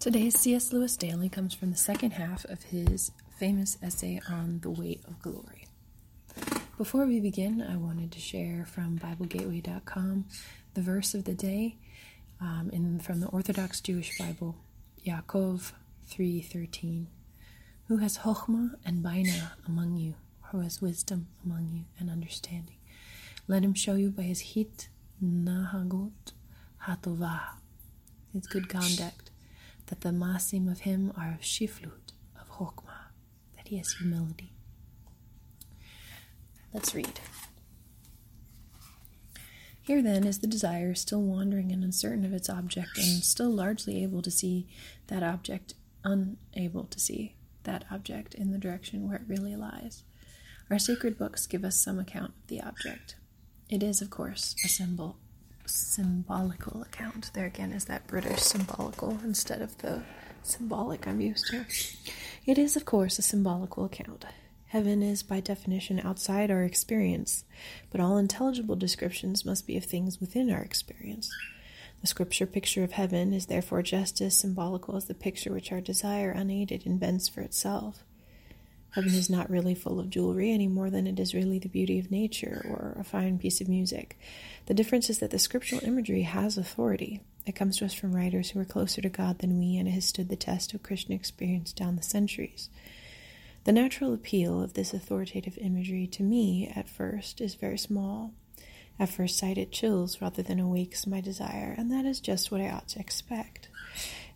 Today's C.S. Lewis Daily comes from the second half of his famous essay on the weight of glory. Before we begin, I wanted to share from BibleGateway.com the verse of the day um, in, from the Orthodox Jewish Bible, Yaakov 3:13. Who has chokhmah and bina among you, or who has wisdom among you and understanding? Let him show you by his hit nahagot hatovah, his good conduct that the masim of him are of shiflut, of chokmah, that he has humility. Let's read. Here then is the desire still wandering and uncertain of its object, and still largely able to see that object, unable to see that object in the direction where it really lies. Our sacred books give us some account of the object. It is, of course, a symbol symbolical account. There again is that British symbolical instead of the symbolic I'm used to. It is, of course, a symbolical account. Heaven is, by definition, outside our experience, but all intelligible descriptions must be of things within our experience. The scripture picture of heaven is therefore just as symbolical as the picture which our desire unaided invents for itself. Heaven is not really full of jewelry any more than it is really the beauty of nature or a fine piece of music. The difference is that the scriptural imagery has authority. It comes to us from writers who are closer to God than we, and it has stood the test of Christian experience down the centuries. The natural appeal of this authoritative imagery to me, at first, is very small. At first sight, it chills rather than awakes my desire, and that is just what I ought to expect.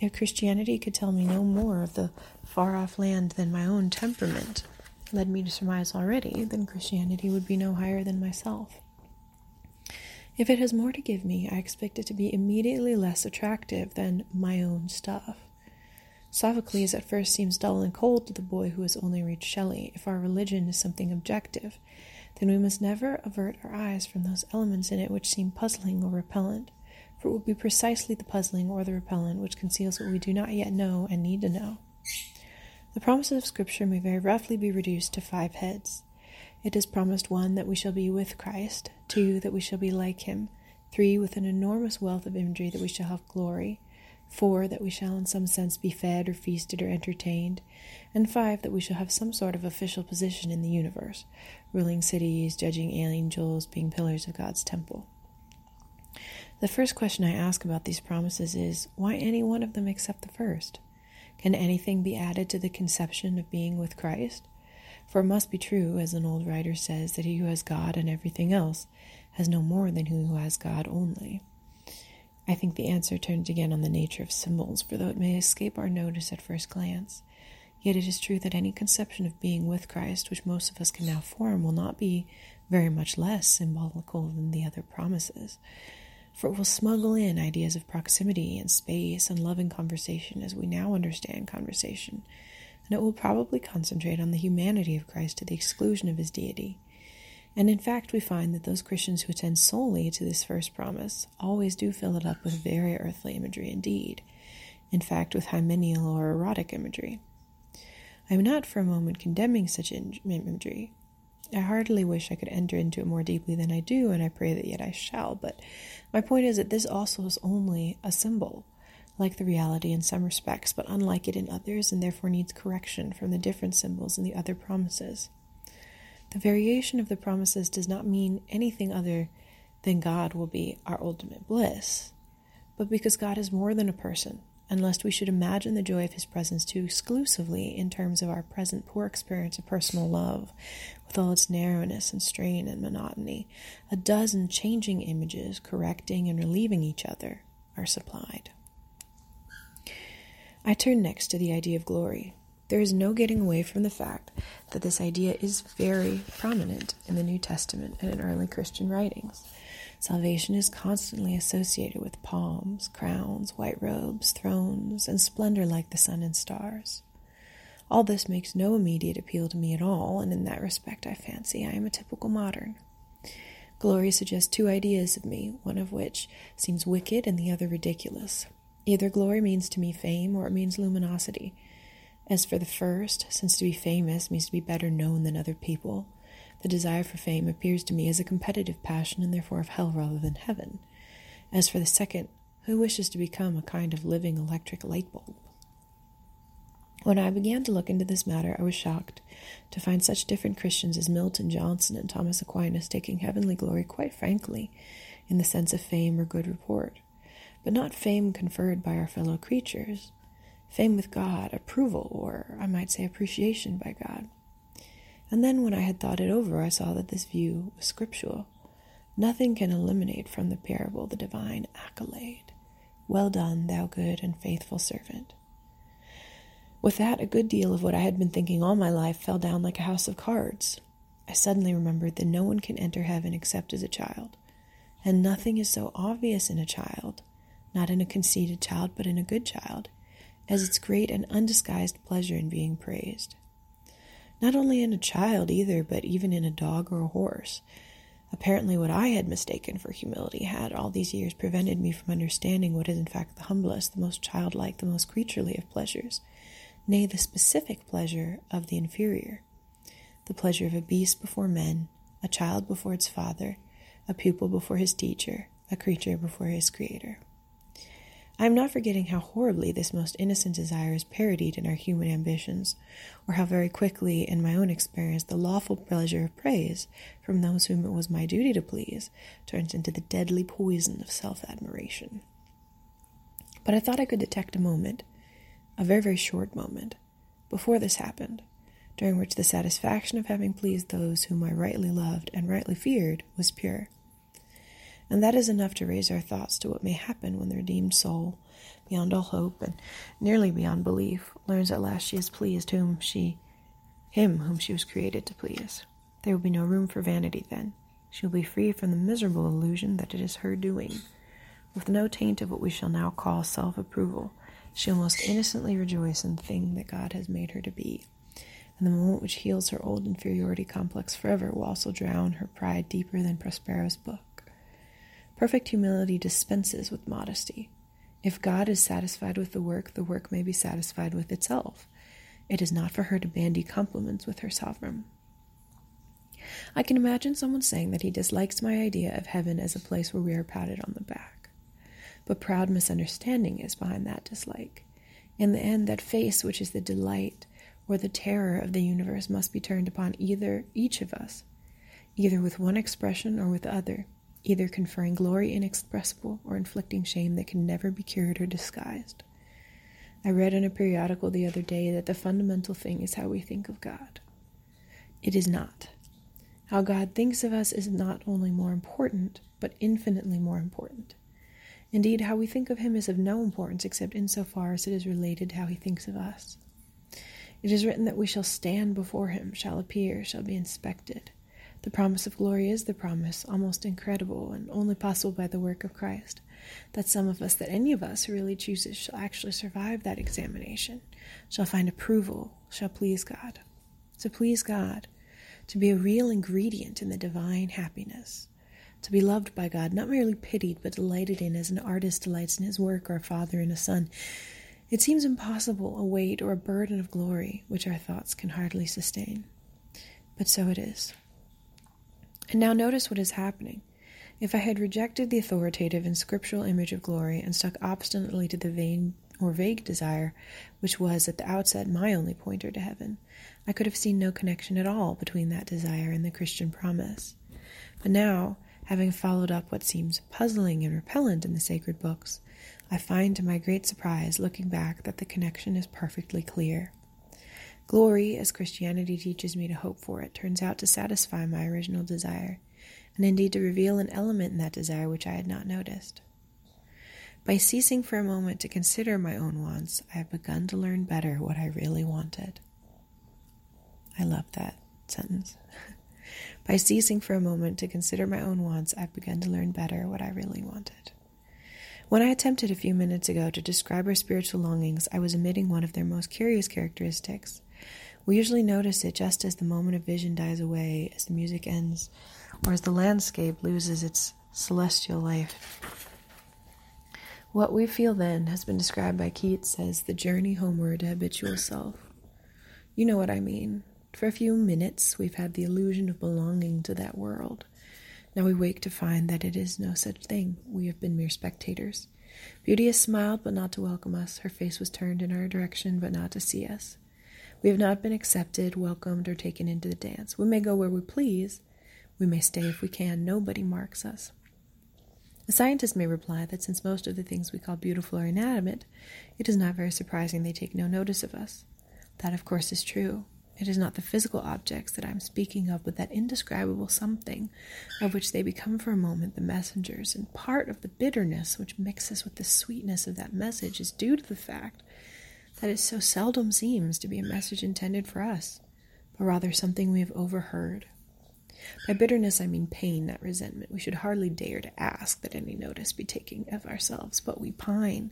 If Christianity could tell me no more of the far off land than my own temperament led me to surmise already, then Christianity would be no higher than myself. If it has more to give me, I expect it to be immediately less attractive than my own stuff. Sophocles at first seems dull and cold to the boy who has only read Shelley. If our religion is something objective, then we must never avert our eyes from those elements in it which seem puzzling or repellent for it will be precisely the puzzling or the repellent which conceals what we do not yet know and need to know. The promises of Scripture may very roughly be reduced to five heads. It is promised one, that we shall be with Christ, two, that we shall be like him, three, with an enormous wealth of imagery, that we shall have glory, four, that we shall in some sense be fed or feasted or entertained, and five, that we shall have some sort of official position in the universe, ruling cities, judging angels, being pillars of God's temple. The first question I ask about these promises is why any one of them except the first? Can anything be added to the conception of being with Christ? For it must be true, as an old writer says, that he who has God and everything else has no more than he who has God only. I think the answer turns again on the nature of symbols, for though it may escape our notice at first glance, yet it is true that any conception of being with Christ which most of us can now form will not be very much less symbolical than the other promises for it will smuggle in ideas of proximity and space and loving conversation as we now understand conversation, and it will probably concentrate on the humanity of Christ to the exclusion of his deity. And in fact, we find that those Christians who attend solely to this first promise always do fill it up with very earthly imagery indeed, in fact, with hymeneal or erotic imagery. I am not for a moment condemning such imagery. I heartily wish I could enter into it more deeply than I do, and I pray that yet I shall. But my point is that this also is only a symbol, like the reality in some respects, but unlike it in others, and therefore needs correction from the different symbols in the other promises. The variation of the promises does not mean anything other than God will be our ultimate bliss, but because God is more than a person, and lest we should imagine the joy of his presence too exclusively in terms of our present poor experience of personal love, with all its narrowness and strain and monotony, a dozen changing images correcting and relieving each other are supplied. I turn next to the idea of glory. There is no getting away from the fact that this idea is very prominent in the New Testament and in early Christian writings. Salvation is constantly associated with palms, crowns, white robes, thrones, and splendor like the sun and stars. All this makes no immediate appeal to me at all, and in that respect, I fancy I am a typical modern. Glory suggests two ideas of me, one of which seems wicked and the other ridiculous. Either glory means to me fame or it means luminosity. As for the first, since to be famous means to be better known than other people, the desire for fame appears to me as a competitive passion and therefore of hell rather than heaven. As for the second, who wishes to become a kind of living electric light bulb? When I began to look into this matter, I was shocked to find such different Christians as Milton Johnson and Thomas Aquinas taking heavenly glory quite frankly in the sense of fame or good report, but not fame conferred by our fellow creatures, fame with God, approval, or I might say appreciation by God. And then, when I had thought it over, I saw that this view was scriptural. Nothing can eliminate from the parable the divine accolade Well done, thou good and faithful servant. With that, a good deal of what I had been thinking all my life fell down like a house of cards. I suddenly remembered that no one can enter heaven except as a child, and nothing is so obvious in a child, not in a conceited child, but in a good child, as its great and undisguised pleasure in being praised. Not only in a child either, but even in a dog or a horse. Apparently, what I had mistaken for humility had all these years prevented me from understanding what is in fact the humblest, the most childlike, the most creaturely of pleasures nay, the specific pleasure of the inferior, the pleasure of a beast before men, a child before its father, a pupil before his teacher, a creature before his creator. I am not forgetting how horribly this most innocent desire is parodied in our human ambitions, or how very quickly, in my own experience, the lawful pleasure of praise from those whom it was my duty to please turns into the deadly poison of self admiration. But I thought I could detect a moment a very, very short moment before this happened, during which the satisfaction of having pleased those whom I rightly loved and rightly feared was pure. And that is enough to raise our thoughts to what may happen when the redeemed soul, beyond all hope and nearly beyond belief, learns at last she is pleased whom she him whom she was created to please. There will be no room for vanity then. She will be free from the miserable illusion that it is her doing, with no taint of what we shall now call self approval, She'll most innocently rejoice in the thing that God has made her to be. And the moment which heals her old inferiority complex forever will also drown her pride deeper than Prospero's book. Perfect humility dispenses with modesty. If God is satisfied with the work, the work may be satisfied with itself. It is not for her to bandy compliments with her sovereign. I can imagine someone saying that he dislikes my idea of heaven as a place where we are patted on the back but proud misunderstanding is behind that dislike. In the end, that face which is the delight or the terror of the universe must be turned upon either each of us, either with one expression or with the other, either conferring glory inexpressible or inflicting shame that can never be cured or disguised. I read in a periodical the other day that the fundamental thing is how we think of God. It is not. How God thinks of us is not only more important, but infinitely more important. Indeed, how we think of him is of no importance except insofar as it is related to how he thinks of us. It is written that we shall stand before him, shall appear, shall be inspected. The promise of glory is the promise, almost incredible and only possible by the work of Christ, that some of us, that any of us who really chooses, shall actually survive that examination, shall find approval, shall please God. To please God, to be a real ingredient in the divine happiness to be loved by God, not merely pitied, but delighted in as an artist delights in his work or a father in a son. It seems impossible, a weight or a burden of glory which our thoughts can hardly sustain. But so it is. And now notice what is happening. If I had rejected the authoritative and scriptural image of glory and stuck obstinately to the vain or vague desire, which was at the outset my only pointer to heaven, I could have seen no connection at all between that desire and the Christian promise. But now, Having followed up what seems puzzling and repellent in the sacred books, I find to my great surprise, looking back, that the connection is perfectly clear. Glory, as Christianity teaches me to hope for it, turns out to satisfy my original desire, and indeed to reveal an element in that desire which I had not noticed. By ceasing for a moment to consider my own wants, I have begun to learn better what I really wanted. I love that sentence. By ceasing for a moment to consider my own wants, I've begun to learn better what I really wanted. When I attempted a few minutes ago to describe our spiritual longings, I was omitting one of their most curious characteristics. We usually notice it just as the moment of vision dies away, as the music ends, or as the landscape loses its celestial life. What we feel then has been described by Keats as the journey homeward to habitual self. You know what I mean. For a few minutes, we've had the illusion of belonging to that world. Now we wake to find that it is no such thing. We have been mere spectators. Beauty has smiled, but not to welcome us. Her face was turned in our direction, but not to see us. We have not been accepted, welcomed, or taken into the dance. We may go where we please. We may stay if we can. Nobody marks us. A scientist may reply that since most of the things we call beautiful are inanimate, it is not very surprising they take no notice of us. That, of course, is true. It is not the physical objects that I am speaking of, but that indescribable something of which they become for a moment the messengers. And part of the bitterness which mixes with the sweetness of that message is due to the fact that it so seldom seems to be a message intended for us, but rather something we have overheard by bitterness, I mean pain, not resentment. We should hardly dare to ask that any notice be taken of ourselves, but we pine.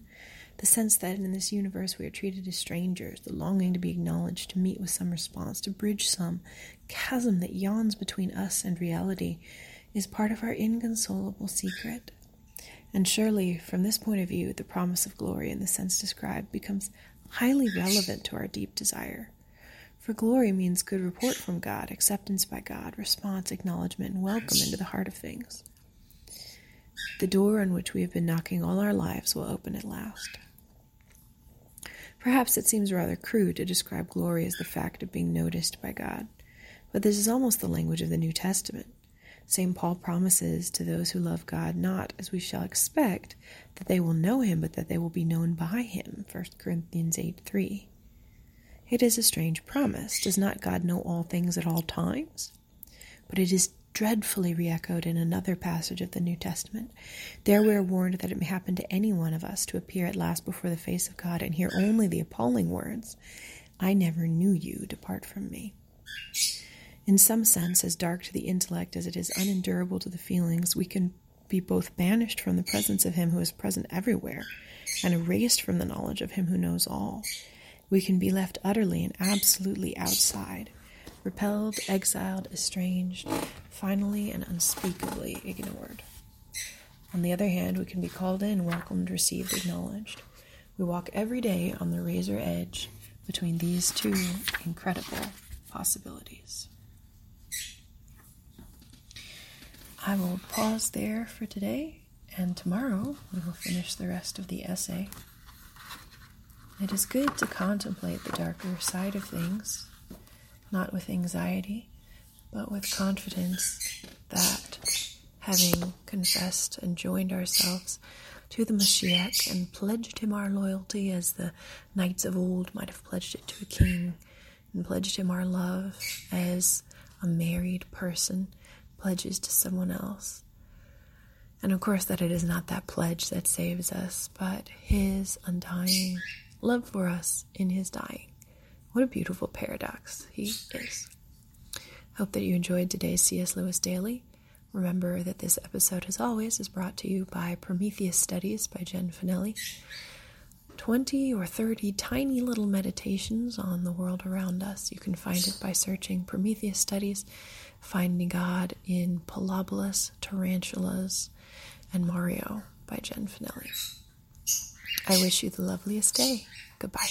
The sense that in this universe we are treated as strangers, the longing to be acknowledged, to meet with some response, to bridge some chasm that yawns between us and reality, is part of our inconsolable secret. And surely, from this point of view, the promise of glory in the sense described becomes highly relevant to our deep desire. For glory means good report from God, acceptance by God, response, acknowledgement, and welcome into the heart of things. The door on which we have been knocking all our lives will open at last. Perhaps it seems rather crude to describe glory as the fact of being noticed by God, but this is almost the language of the New Testament. St. Paul promises to those who love God not, as we shall expect, that they will know him, but that they will be known by him. 1 Corinthians 8 3. It is a strange promise. Does not God know all things at all times? But it is dreadfully re echoed in another passage of the New Testament. There we are warned that it may happen to any one of us to appear at last before the face of God and hear only the appalling words, I never knew you, depart from me. In some sense, as dark to the intellect as it is unendurable to the feelings, we can be both banished from the presence of Him who is present everywhere and erased from the knowledge of Him who knows all we can be left utterly and absolutely outside, repelled, exiled, estranged, finally and unspeakably ignored. On the other hand, we can be called in, welcomed, received, acknowledged. We walk every day on the razor edge between these two incredible possibilities. I will pause there for today, and tomorrow we will finish the rest of the essay. It is good to contemplate the darker side of things, not with anxiety, but with confidence that, having confessed and joined ourselves to the Mashiach and pledged him our loyalty as the knights of old might have pledged it to a king, and pledged him our love as a married person pledges to someone else. And of course, that it is not that pledge that saves us, but his undying love for us in his dying. What a beautiful paradox he is. Hope that you enjoyed today's C.S. Lewis Daily. Remember that this episode, as always, is brought to you by Prometheus Studies by Jen Finelli. 20 or 30 tiny little meditations on the world around us. You can find it by searching Prometheus Studies, Finding God in Parabolas, Tarantulas, and Mario by Jen Finelli. I wish you the loveliest day. Goodbye.